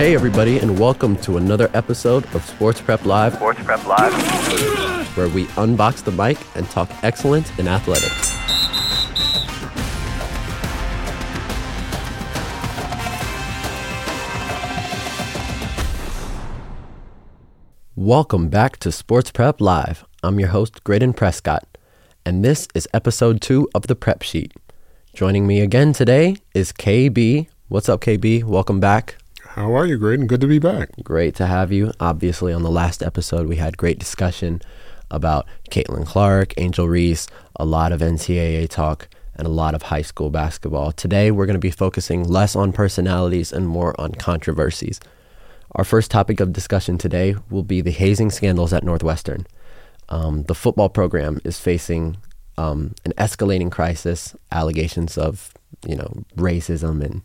Hey, everybody, and welcome to another episode of Sports Prep Live, Sports Prep Live. where we unbox the mic and talk excellence in athletics. Welcome back to Sports Prep Live. I'm your host, Graydon Prescott, and this is episode two of the Prep Sheet. Joining me again today is KB. What's up, KB? Welcome back. How are you, Graydon? Good to be back. Great to have you. Obviously, on the last episode, we had great discussion about Caitlin Clark, Angel Reese, a lot of NCAA talk, and a lot of high school basketball. Today, we're going to be focusing less on personalities and more on controversies. Our first topic of discussion today will be the hazing scandals at Northwestern. Um, the football program is facing um, an escalating crisis, allegations of you know racism and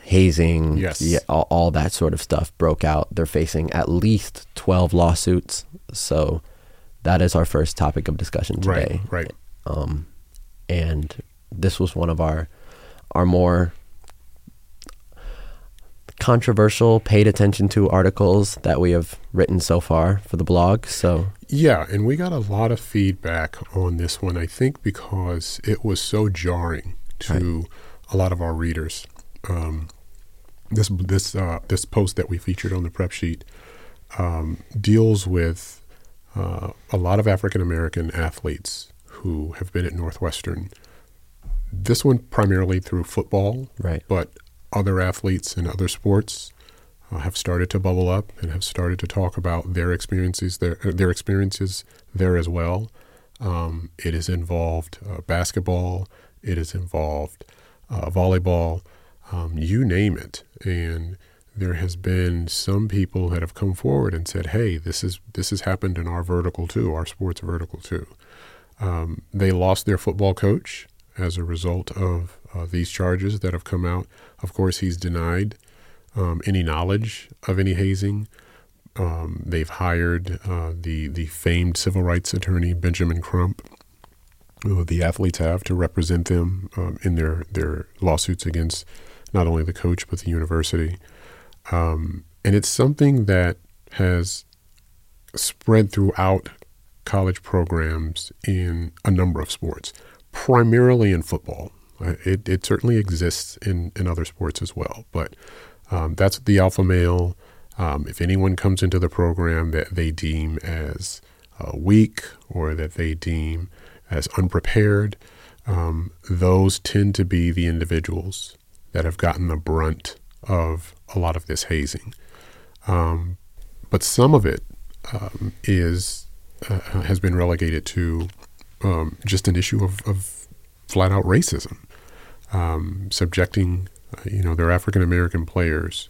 hazing, Yes. yeah, all, all that sort of stuff broke out. They're facing at least 12 lawsuits. So that is our first topic of discussion today. Right, right. Um, and this was one of our our more controversial, paid attention to articles that we have written so far for the blog. So Yeah, and we got a lot of feedback on this one, I think, because it was so jarring to a lot of our readers. Um, this this uh, this post that we featured on the prep sheet um, deals with uh, a lot of African American athletes who have been at Northwestern. This one primarily through football, Right. But other athletes in other sports uh, have started to bubble up and have started to talk about their experiences their their experiences there as well. Um, it has involved uh, basketball. It has involved uh, volleyball. Um, you name it, and there has been some people that have come forward and said, "Hey, this is this has happened in our vertical too, our sports vertical too." Um, they lost their football coach as a result of uh, these charges that have come out. Of course, he's denied um, any knowledge of any hazing. Um, they've hired uh, the the famed civil rights attorney Benjamin Crump, who the athletes have to represent them um, in their their lawsuits against not only the coach but the university. Um, and it's something that has spread throughout college programs in a number of sports, primarily in football. Uh, It, it certainly exists in, in other sports as well, but um, that's the alpha male. Um, if anyone comes into the program that they deem as uh, weak or that they deem as unprepared, um, those tend to be the individuals that have gotten the brunt of a lot of this hazing. Um, but some of it um, is uh, has been relegated to um, just an issue of, of flat out racism, um, subjecting uh, you know their African American players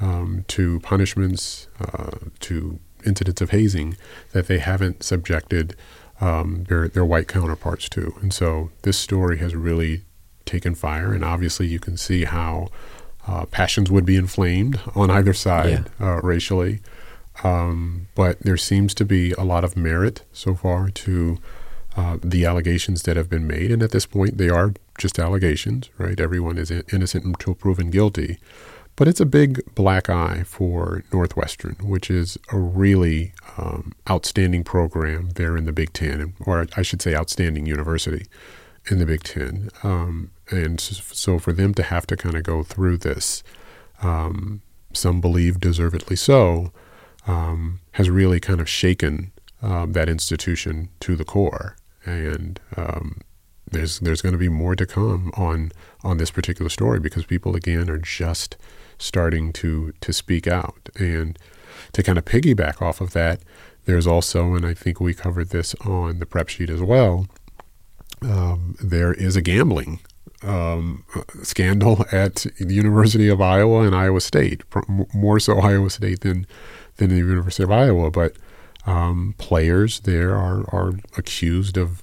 um, to punishments, uh, to incidents of hazing that they haven't subjected um, their their white counterparts to, and so this story has really taken fire, and obviously you can see how uh, passions would be inflamed on either side uh, racially. Um, but there seems to be a lot of merit so far to uh, the allegations that have been made, and at this point, they are just allegations, right? Everyone is innocent until proven guilty. But it's a big black eye for Northwestern, which is a really um, outstanding program there in the Big Ten, or I should say, outstanding university in the Big Ten. Um, and so for them to have to kind of go through this, um, some believe deservedly so, um, has really kind of shaken um, that institution to the core. And um, there's there's going to be more to come on on this particular story because people again are just starting to to speak out and to kind of piggyback off of that. There's also, and I think we covered this on the prep sheet as well. Um, there is a gambling um, scandal at the University of Iowa and Iowa State, more so Iowa State than than the University of Iowa. But um, players there are, are accused of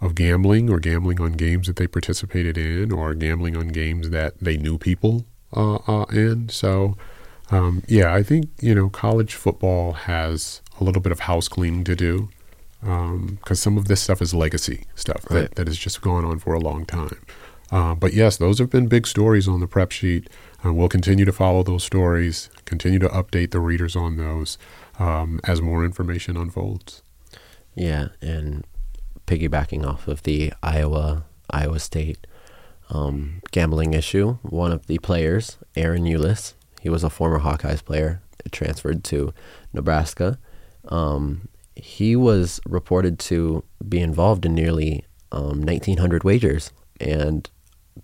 of gambling or gambling on games that they participated in or gambling on games that they knew people uh, uh, in. So, um, yeah, I think you know college football has a little bit of house cleaning to do because um, some of this stuff is legacy stuff right. that, that has just gone on for a long time. Uh, but yes, those have been big stories on the prep sheet. And we'll continue to follow those stories, continue to update the readers on those um, as more information unfolds. Yeah, and piggybacking off of the Iowa Iowa State um, gambling issue, one of the players, Aaron Eulis, he was a former Hawkeyes player, transferred to Nebraska. Um, he was reported to be involved in nearly um, 1,900 wagers and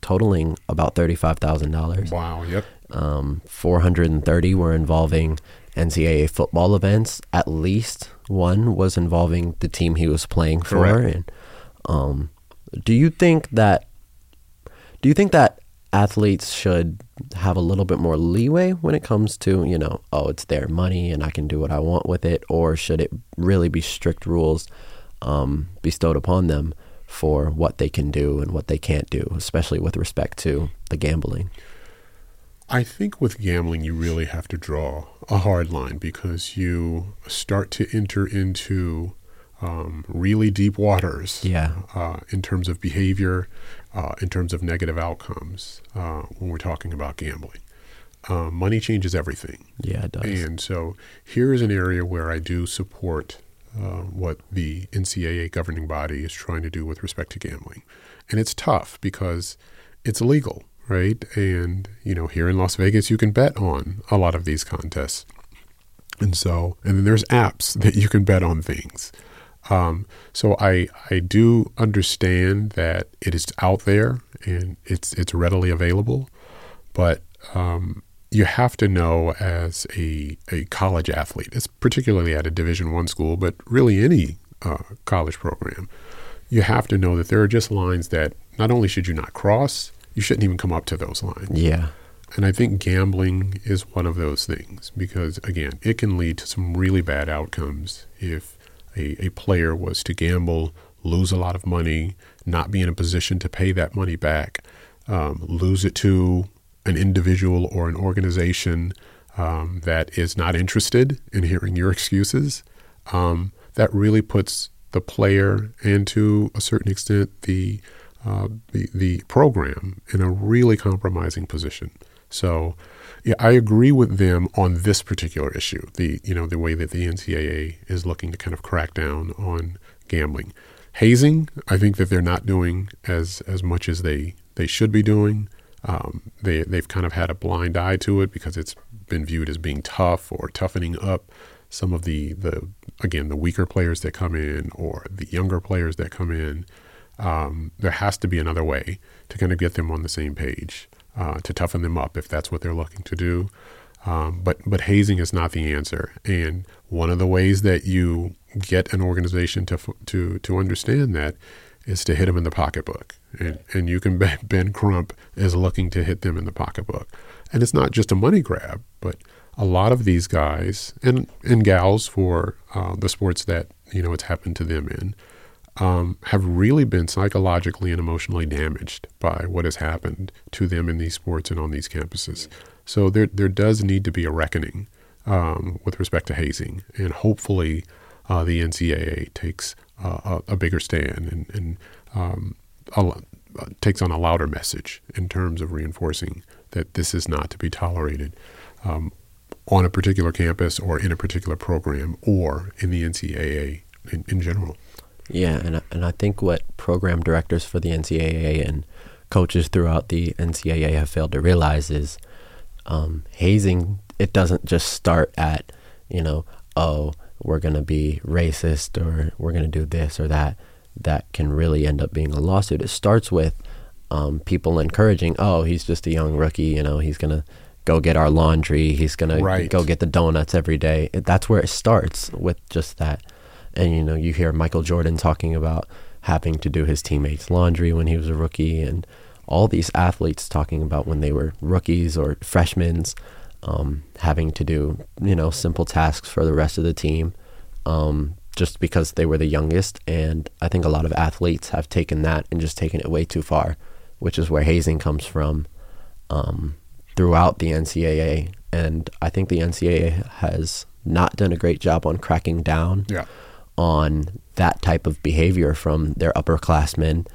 totaling about $35,000. Wow, yep. Um, 430 were involving NCAA football events. At least one was involving the team he was playing for. Correct. And um, do you think that do you think that athletes should have a little bit more leeway when it comes to, you know, oh, it's their money and I can do what I want with it, or should it really be strict rules um, bestowed upon them for what they can do and what they can't do, especially with respect to the gambling? I think with gambling, you really have to draw a hard line because you start to enter into um, really deep waters yeah. uh, in terms of behavior, uh, in terms of negative outcomes uh, when we're talking about gambling. Uh, money changes everything. Yeah, it does. And so here is an area where I do support uh, what the NCAA governing body is trying to do with respect to gambling. And it's tough because it's illegal right? And, you know, here in Las Vegas, you can bet on a lot of these contests. And so, and then there's apps that you can bet on things. Um, so I I do understand that it is out there and it's it's readily available, but um, you have to know as a a college athlete, it's particularly at a Division One school, but really any uh, college program, you have to know that there are just lines that not only should you not cross, you shouldn't even come up to those lines. Yeah. And I think gambling is one of those things because, again, it can lead to some really bad outcomes if a, a player was to gamble, lose a lot of money, not be in a position to pay that money back, um, lose it to an individual or an organization um, that is not interested in hearing your excuses. Um, that really puts the player and to a certain extent the uh, the the program in a really compromising position. So, yeah, I agree with them on this particular issue. The you know the way that the NCAA is looking to kind of crack down on gambling, hazing. I think that they're not doing as as much as they they should be doing. Um, they they've kind of had a blind eye to it because it's been viewed as being tough or toughening up some of the the again the weaker players that come in or the younger players that come in um, there has to be another way to kind of get them on the same page, uh, to toughen them up if that's what they're looking to do. Um, but but hazing is not the answer, and one of the ways that you get an organization to to to understand that is to hit them in the pocketbook, and and you can bet Ben Crump is looking to hit them in the pocketbook, and it's not just a money grab, but a lot of these guys and and gals for uh, the sports that you know it's happened to them in um, have really been psychologically and emotionally damaged by what has happened to them in these sports and on these campuses. So there, there does need to be a reckoning um, with respect to hazing, and hopefully uh, the NCAA takes uh, a, a, bigger stand and, and um, a, takes on a louder message in terms of reinforcing that this is not to be tolerated um, on a particular campus or in a particular program or in the NCAA in, in general. Yeah, and and I think what program directors for the NCAA and coaches throughout the NCAA have failed to realize is um, hazing. It doesn't just start at you know oh we're going to be racist or we're going to do this or that. That can really end up being a lawsuit. It starts with um, people encouraging, oh, he's just a young rookie. You know, he's going to go get our laundry. He's going right. to go get the donuts every day. That's where it starts with just that and you know, you hear Michael Jordan talking about having to do his teammates' laundry when he was a rookie, and all these athletes talking about when they were rookies or freshmen, um, having to do you know simple tasks for the rest of the team. um, just because they were the youngest. And I think a lot of athletes have taken that and just taken it way too far, which is where hazing comes from um, throughout the NCAA. And I think the NCAA has not done a great job on cracking down Yeah. On that type of behavior from their upperclassmen,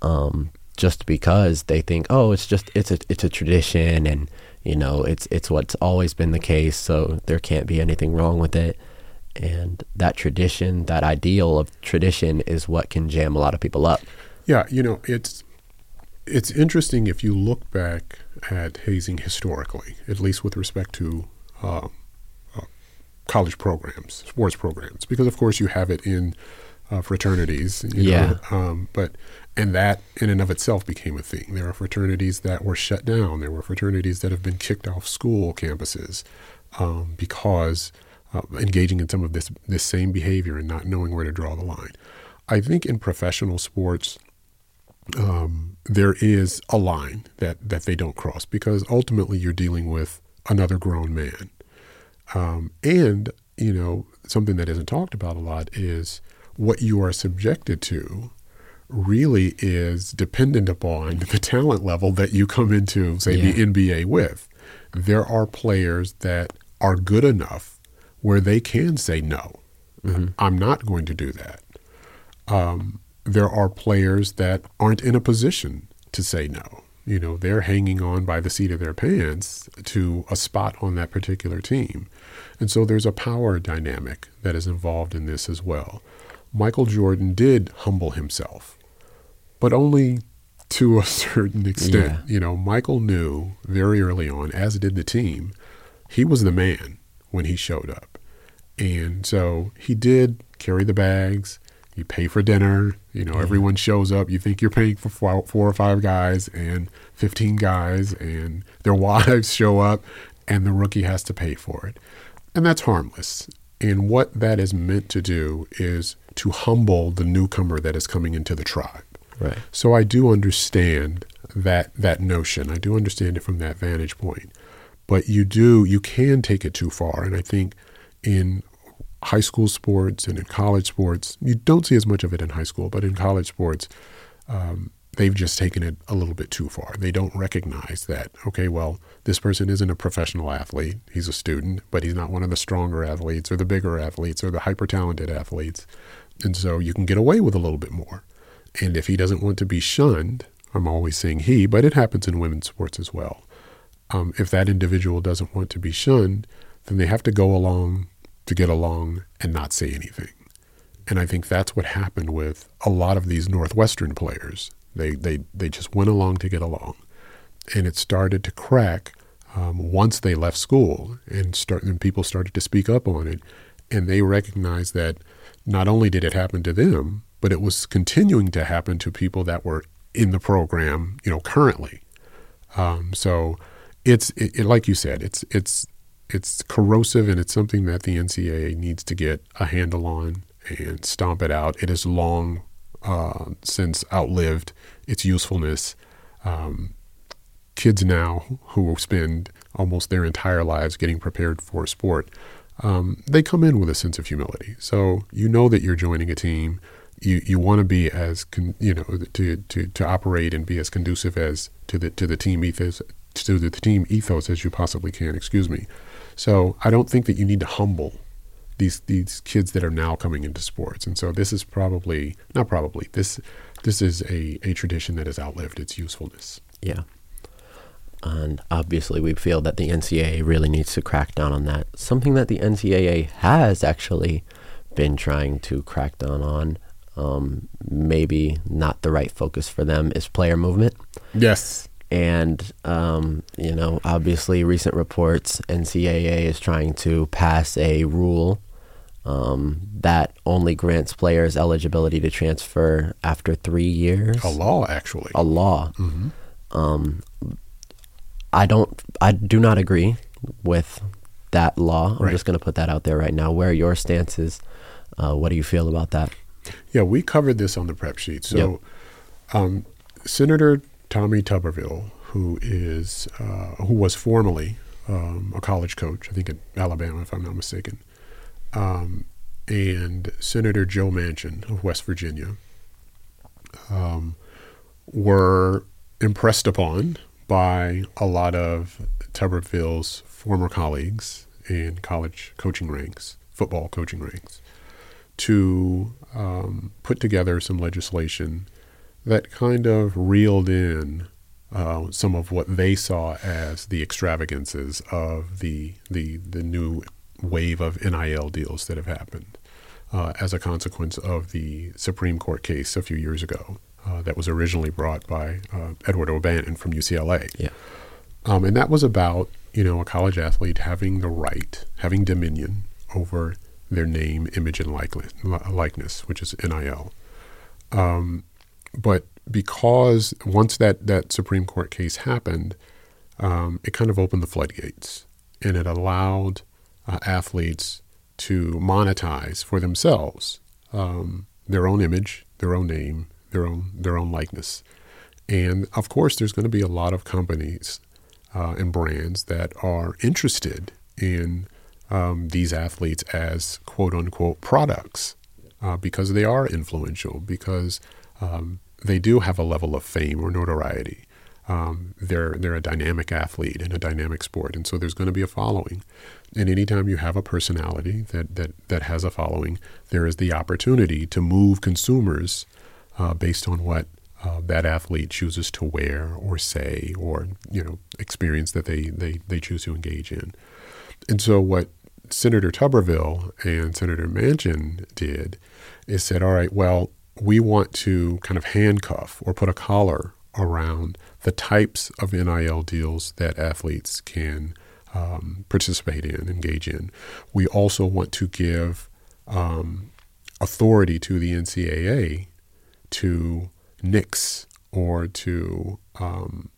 um, just because they think, oh, it's just it's a it's a tradition, and you know it's it's what's always been the case, so there can't be anything wrong with it. And that tradition, that ideal of tradition, is what can jam a lot of people up. Yeah, you know, it's it's interesting if you look back at hazing historically, at least with respect to um, college programs, sports programs, because of course you have it in uh, fraternities. You Yeah. Know, um, but and that in and of itself became a thing. There are fraternities that were shut down. There were fraternities that have been kicked off school campuses um, because uh, engaging in some of this this same behavior and not knowing where to draw the line. I think in professional sports, um, there is a line that, that they don't cross because ultimately you're dealing with another grown man. Um, and, you know, something that isn't talked about a lot is what you are subjected to really is dependent upon the talent level that you come into, say, the NBA with. There are players that are good enough where they can say, no, I'm not going to do that um, there are players that aren't in a position to say no. You know, they're hanging on by the seat of their pants to a spot on that particular team. And so there's a power dynamic that is involved in this as well. Michael Jordan did humble himself, but only to a certain extent. Yeah. You know, Michael knew very early on, as did the team, he was the man when he showed up. And so he did carry the bags. You pay for dinner. You know, everyone shows up. You think you're paying for four, four or five guys and 15 guys, and their wives show up, and the rookie has to pay for it. And that's harmless. And what that is meant to do is to humble the newcomer that is coming into the tribe. Right. So I do understand that that notion. I do understand it from that vantage point. But you do you can take it too far, and I think in high school sports and in college sports, you don't see as much of it in high school, but in college sports, um, they've just taken it a little bit too far. They don't recognize that, okay, well, this person isn't a professional athlete. He's a student, but he's not one of the stronger athletes or the bigger athletes or the hyper talented athletes. And so you can get away with a little bit more. And if he doesn't want to be shunned, I'm always saying he, but it happens in women's sports as well. Um, if that individual doesn't want to be shunned, then they have to go along to get along and not say anything. And I think that's what happened with a lot of these Northwestern players. They they they just went along to get along, and it started to crack um, once they left school, and start and people started to speak up on it, and they recognized that not only did it happen to them, but it was continuing to happen to people that were in the program, you know, currently. Um, so it's it, it, like you said, it's it's it's corrosive and it's something that the NCAA needs to get a handle on and stomp it out. It has long uh, since outlived its usefulness. Um, kids now who spend almost their entire lives getting prepared for a sport, um, they come in with a sense of humility. So you know that you're joining a team. You you want to be as con, you know to, to to operate and be as conducive as to the to the team ethos to the team ethos as you possibly can. Excuse me. So I don't think that you need to humble these these kids that are now coming into sports. And so this is probably not probably this this is a, a tradition that has outlived its usefulness. Yeah. And obviously, we feel that the NCAA really needs to crack down on that. Something that the NCAA has actually been trying to crack down on, um, maybe not the right focus for them, is player movement. Yes. And, um, you know, obviously, recent reports, NCAA is trying to pass a rule um, that only grants players eligibility to transfer after three years. A law actually. A law. Um, I don't. I do not agree with that law. I'm Right. just going to put that out there right now. Where are your stances? Uh, what do you feel about that? Yeah, we covered this on the prep sheet. So, um, Senator Tommy Tuberville, who is uh, who was formerly um, a college coach, I think at Alabama, if I'm not mistaken, um, and Senator Joe Manchin of West Virginia um, were impressed upon by a lot of Tuberville's former colleagues in college coaching ranks, football coaching ranks, to um, put together some legislation that kind of reeled in uh, some of what they saw as the extravagances of the the the new wave of NIL deals that have happened uh, as a consequence of the Supreme Court case a few years ago uh, that was originally brought by uh, Edward O'Bannon from UCLA. Yeah. Um, and that was about you know a college athlete having the right, having dominion over their name, image, and likeness, which is NIL. Um, but because once that, that Supreme Court case happened, um, it kind of opened the floodgates and it allowed uh, athletes to monetize for themselves um, their own image, their own name, their own their own likeness. And of course, there's going to be a lot of companies uh, and brands that are interested in um, these athletes as quote unquote products uh, because they are influential, because um, they do have a level of fame or notoriety. Um, they're they're a dynamic athlete in a dynamic sport, and so there's going to be a following. And anytime you have a personality that that that has a following, there is the opportunity to move consumers uh, based on what uh, that athlete chooses to wear or say or you know experience that they they they choose to engage in. And so what Senator Tuberville and Senator Manchin did is said, all right, well, we want to kind of handcuff or put a collar around the types of NIL deals that athletes can um, participate in, engage in. We also want to give um, authority to the NCAA to nix or to um,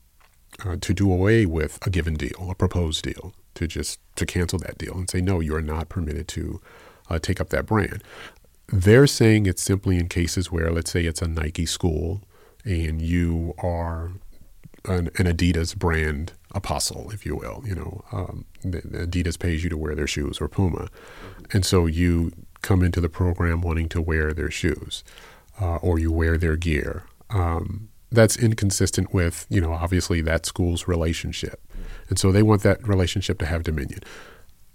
uh, to do away with a given deal, a proposed deal, to just to cancel that deal and say no, you are not permitted to uh, take up that brand. They're saying it's simply in cases where, let's say, it's a Nike school and you are an, an Adidas brand apostle, if you will. You know, um, Adidas pays you to wear their shoes or Puma, and so you come into the program wanting to wear their shoes, uh, or you wear their gear. Um, that's inconsistent with you know obviously that school's relationship, and so they want that relationship to have dominion.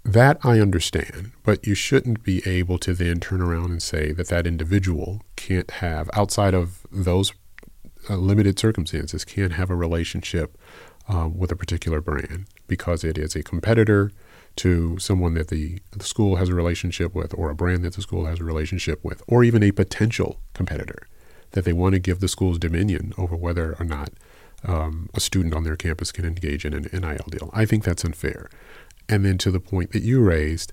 That I understand, but you shouldn't be able to then turn around and say that that individual can't have, outside of those uh, limited circumstances, can't have a relationship um, with a particular brand because it is a competitor to someone that the, the school has a relationship with, or a brand that the school has a relationship with, or even a potential competitor that they want to give the school's dominion over whether or not um, a student on their campus can engage in an NIL deal. I think that's unfair. And then to the point that you raised,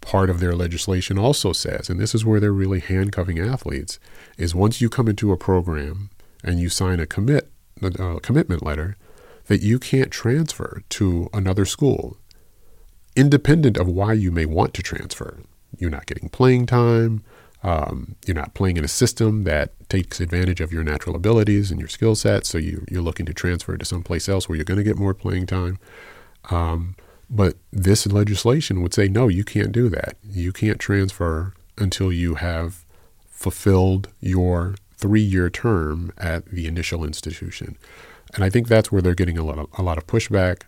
part of their legislation also says, and this is where they're really handcuffing athletes, is once you come into a program and you sign a commit a commitment letter, that you can't transfer to another school, independent of why you may want to transfer. You're not getting playing time. Um, you're not playing in a system that takes advantage of your natural abilities and your skill set. So you, are looking to transfer to someplace else where you're going to get more playing time. Um, but this legislation would say, no, you can't do that. You can't transfer until you have fulfilled your three year term at the initial institution. And I think that's where they're getting a lot of, a lot of pushback.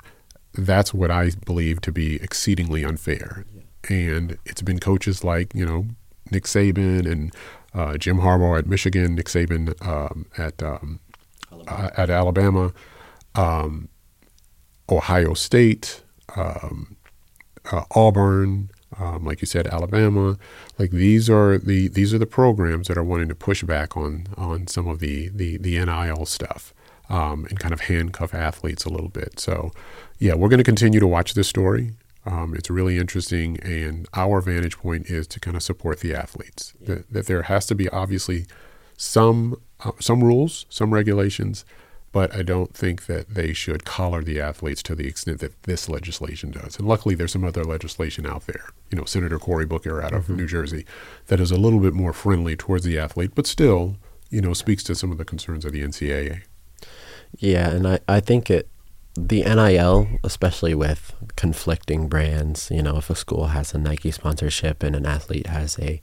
That's what I believe to be exceedingly unfair. And it's been coaches like, you know, Nick Saban and uh, Jim Harbaugh at Michigan, Nick Saban um, at, um, Alabama. Uh, at Alabama, um, Ohio State, um, uh, Auburn, um, like you said, Alabama. Like these are the these are the programs that are wanting to push back on on some of the the, the NIL stuff um, and kind of handcuff athletes a little bit. So, yeah, we're going to continue to watch this story. Um, it's really interesting, and our vantage point is to kind of support the athletes. Yeah. That, that, there has to be obviously some uh, some rules, some regulations but I don't think that they should collar the athletes to the extent that this legislation does. And luckily, there's some other legislation out there. You know, Senator Cory Booker out of mm-hmm. New Jersey that is a little bit more friendly towards the athlete, but still, you know, speaks to some of the concerns of the NCAA. Yeah, and I, I think it the NIL, especially with conflicting brands, you know, if a school has a Nike sponsorship and an athlete has a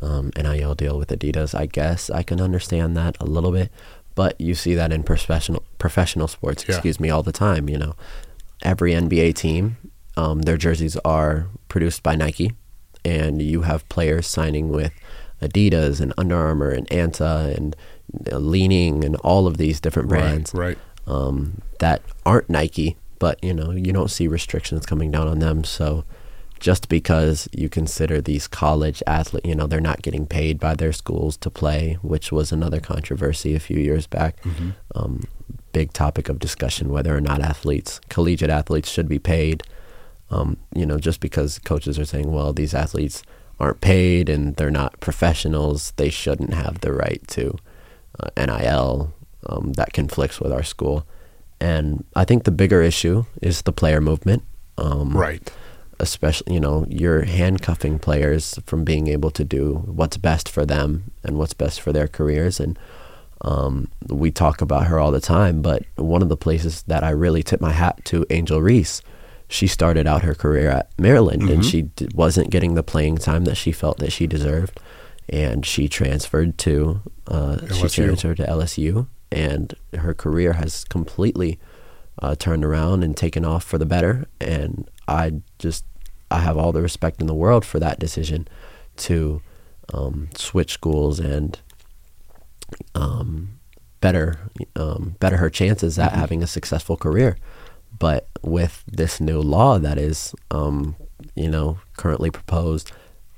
um, NIL deal with Adidas, I guess I can understand that a little bit. But you see that in professional professional sports, Yeah. excuse me, all the time. You know, every NBA team, um, their jerseys are produced by Nike, and you have players signing with Adidas and Under Armour and Anta and uh, Li-Ning and all of these different brands Right. um, that aren't Nike, but you know you don't see restrictions coming down on them. So just because you consider these college athletes, you know, they're not getting paid by their schools to play, which was another controversy a few years back. Um, big topic of discussion whether or not athletes, collegiate athletes, should be paid. Um, you know, just because coaches are saying, well, these athletes aren't paid and they're not professionals, they shouldn't have the right to uh, NIL. Um, that conflicts with our school. And I think the bigger issue is the player movement. Um, Right. Especially you know you're handcuffing players from being able to do what's best for them and what's best for their careers and um, we talk about her all the time but one of the places that i really tip my hat to angel reese she started out her career at maryland and she d- wasn't getting the playing time that she felt that she deserved and she transferred to uh, she LSU. transferred to lsu and her career has completely uh, turned around and taken off for the better. And I just I have all the respect in the world for that decision to um, switch schools and um, better um, better her chances at having a successful career. But with this new law that is, um, you know, currently proposed,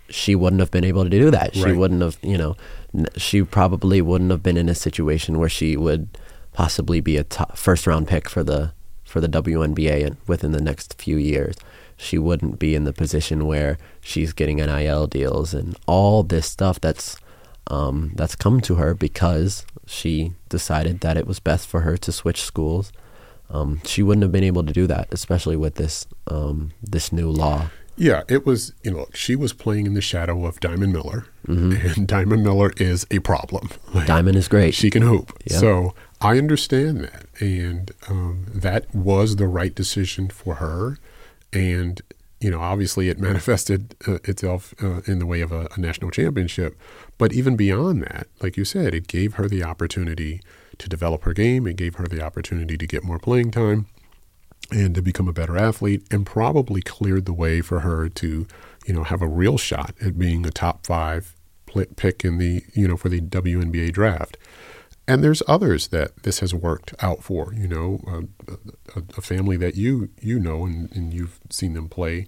she wouldn't have been able to do that. She Right. wouldn't have, you know, n- she probably wouldn't have been in a situation where she would possibly be a top, first round pick for the for the WNBA in- within the next few years. She wouldn't be in the position where she's getting NIL deals and all this stuff that's um, that's come to her because she decided that it was best for her to switch schools. Um, she wouldn't have been able to do that, especially with this um, this new law. Yeah, it was, you know, she was playing in the shadow of Diamond Miller, Mm-hmm. and Diamond Miller is a problem. Like, Diamond is great. She can hoop. Yeah. So I understand that. And um, that was the right decision for her. And, you know, obviously it manifested uh, itself uh, in the way of a, a national championship. But even beyond that, like you said, it gave her the opportunity to develop her game. It gave her the opportunity to get more playing time and to become a better athlete and probably cleared the way for her to, you know, have a real shot at being a top five pick in the, you know, for the WNBA draft. And there's others that this has worked out for, you know, a, a, a family that you you know and, and you've seen them play,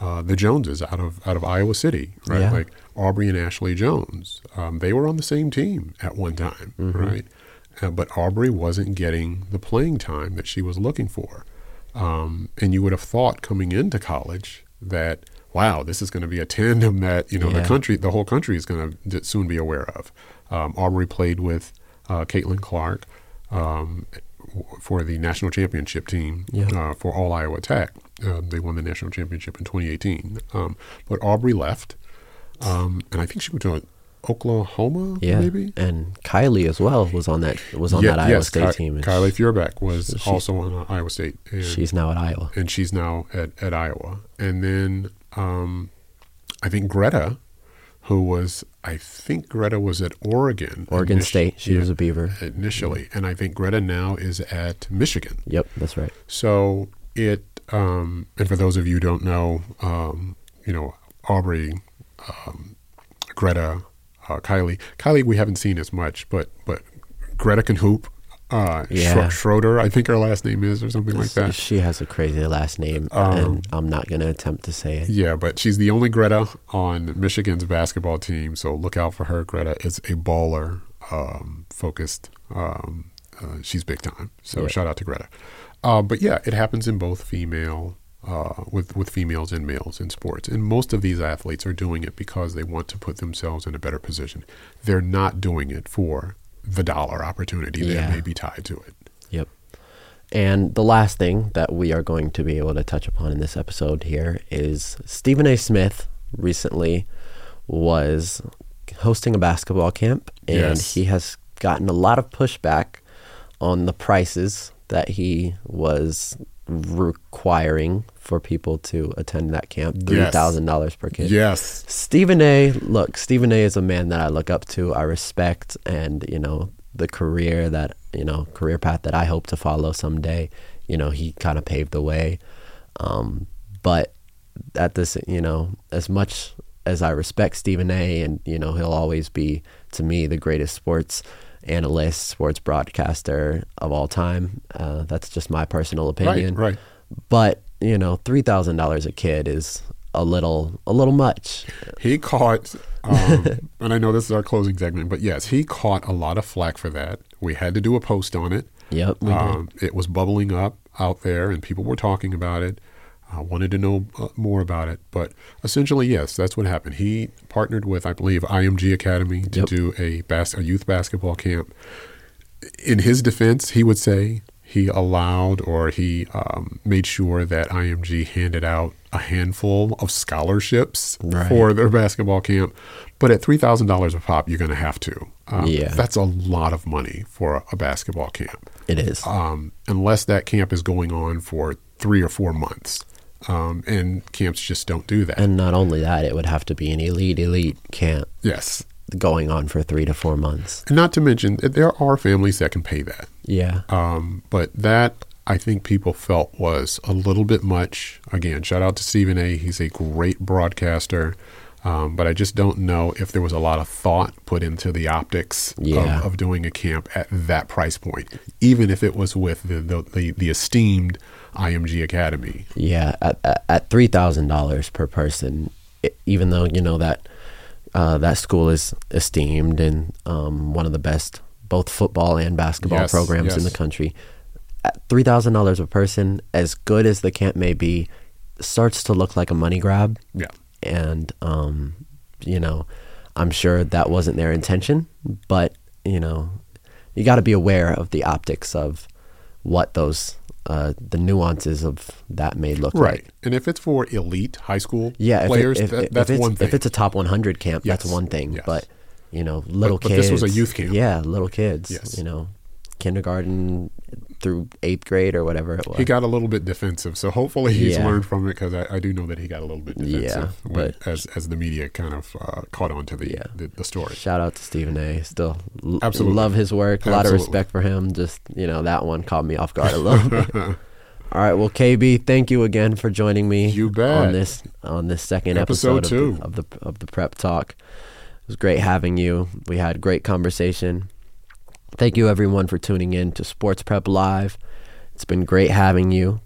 uh, the Joneses out of out of Iowa City, right? Yeah. Like Aubrey and Ashley Joens, um, they were on the same team at one time, right? Uh, but Aubrey wasn't getting the playing time that she was looking for. Um, and you would have thought coming into college that, wow, this is going to be a tandem that you know the country, the whole country is going to soon be aware of. Um, Aubrey played with uh, Caitlin Clark um, for the national championship team Yeah. uh, for All Iowa Tech. Uh, they won the national championship in 2018. Um, but Aubrey left, um, and I think she went to Oklahoma, Yeah, maybe. and Kylie as well was on that was on Yeah, that Iowa yes, State Ky- team. and Kylie Feuerbach was So also on uh, Iowa State. And, she's now at Iowa. and she's now at, at Iowa. And then um, I think Greta, who was, I think Greta was at Oregon. Oregon initi- State. She was a Beaver. Initially. And I think Greta now is at Michigan. Yep, that's right. So it, um, and for those of you who don't know, um, you know, Aubrey, um, Greta, uh, Kylie. Kylie, we haven't seen as much, but but Greta can hoop. Uh, Yeah. Schroeder, I think her last name is, or something like that. She has a crazy last name, Um, and I'm not going to attempt to say it. Yeah, but she's the only Greta on Michigan's basketball team, so look out for her. Greta is a baller, um, focused. Um, uh, she's big time. So Yeah. shout out to Greta. Uh, but yeah, it happens in both female, uh, with with females and males in sports, and most of these athletes are doing it because they want to put themselves in a better position. They're not doing it for the dollar opportunity Yeah. that may be tied to it. Yep. And the last thing that we are going to be able to touch upon in this episode here is Stephen A. Smith recently was hosting a basketball camp, and Yes. he has gotten a lot of pushback on the prices that he was requiring for people to attend that camp Yes. $3,000 per kid. Yes. Stephen A. Look, Stephen A. is a man that I look up to. I respect, and you know the career that you know career path that I hope to follow someday. You know he kind of paved the way, um, but at this, you know, as much as I respect Stephen A. and you know he'll always be to me the greatest sports analyst, sports broadcaster of all time. Uh, that's just my personal opinion Right. Right. but you know three thousand dollars a kid is a little a little much He caught, um, and I know this is our closing segment, but yes, he caught a lot of flack for that. We had to do a post on it. yep. Um, it was bubbling up out there, and people were talking about it. I wanted to know uh, more about it, but essentially, yes, that's what happened. He partnered with, I believe, IMG Academy to Yep. do a, bas- a youth basketball camp. In his defense, he would say he allowed or he um, made sure that IMG handed out a handful of scholarships Right. for their basketball camp. But at three thousand dollars a pop, you're going to have to. Um, Yeah. that's a lot of money for a, a basketball camp it is um, unless that camp is going on for three or four months. Um, and camps just don't do that. and not only that it would have to be an elite elite camp yes. going on for three to four months And not to mention, there are families that can pay that. yeah Um, but that, I think people felt was a little bit much. Again, shout out to Stephen A. He's a great broadcaster. Um, but I just don't know if there was a lot of thought put into the optics Yeah. of, of doing a camp at that price point, even if it was with the, the, the, the esteemed IMG Academy. yeah at, at, three thousand dollars per person it, even though you know that uh, that school is esteemed and um, one of the best both football and basketball Yes, programs in the country at three thousand dollars a person as good as the camp may be starts to look like a money grab Yeah. and um, you know, I'm sure that wasn't their intention, but you know, you got to be aware of the optics of what those uh, the nuances of that may look Right. like. And if it's for elite high school Yeah, if, players, it, if, that, if that's it's, one thing. If it's a top 100 camp, Yes, that's one thing. yes. But you know, little but kids. this was a youth camp. Yeah, little kids. Yes. You know, kindergarten through eighth grade or whatever it was. he got a little bit defensive, so hopefully he's Yeah. learned from it because I, I do know that he got a little bit defensive Yeah, when- but- as as the media kind of uh, caught on to the, Yeah. the the story. Shout out to Stephen A. Still l- Absolutely. love his work. A lot of respect for him. Just you know that one caught me off guard a little bit. All right, well, KB, thank you again for joining me. You bet. on this on this second Episode episode, two. Of, the, of the of the prep talk. It was great having you. We had great conversation. Thank you everyone for tuning in to Sports Prep Live. It's been great having you.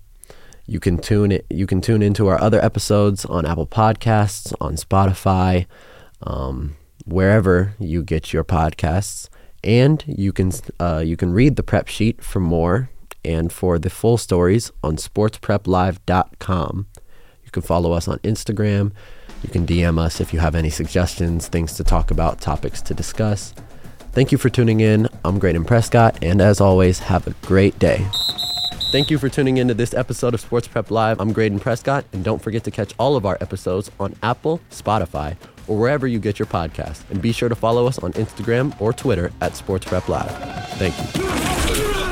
You can tune it. You can tune into our other episodes on Apple Podcasts, on Spotify, um, wherever you get your podcasts, and you can uh, you can read the prep sheet for more and for the full stories on sportspreplive.com. You can follow us on Instagram. You can DM us if you have any suggestions, things to talk about, topics to discuss. Thank you for tuning in. I'm Graydon Prescott, and as always, have a great day. Thank you for tuning in to this episode of Sports Prep Live. I'm Graydon Prescott, and don't forget to catch all of our episodes on Apple, Spotify, or wherever you get your podcast. And be sure to follow us on Instagram or Twitter at Sports Prep Live. Thank you.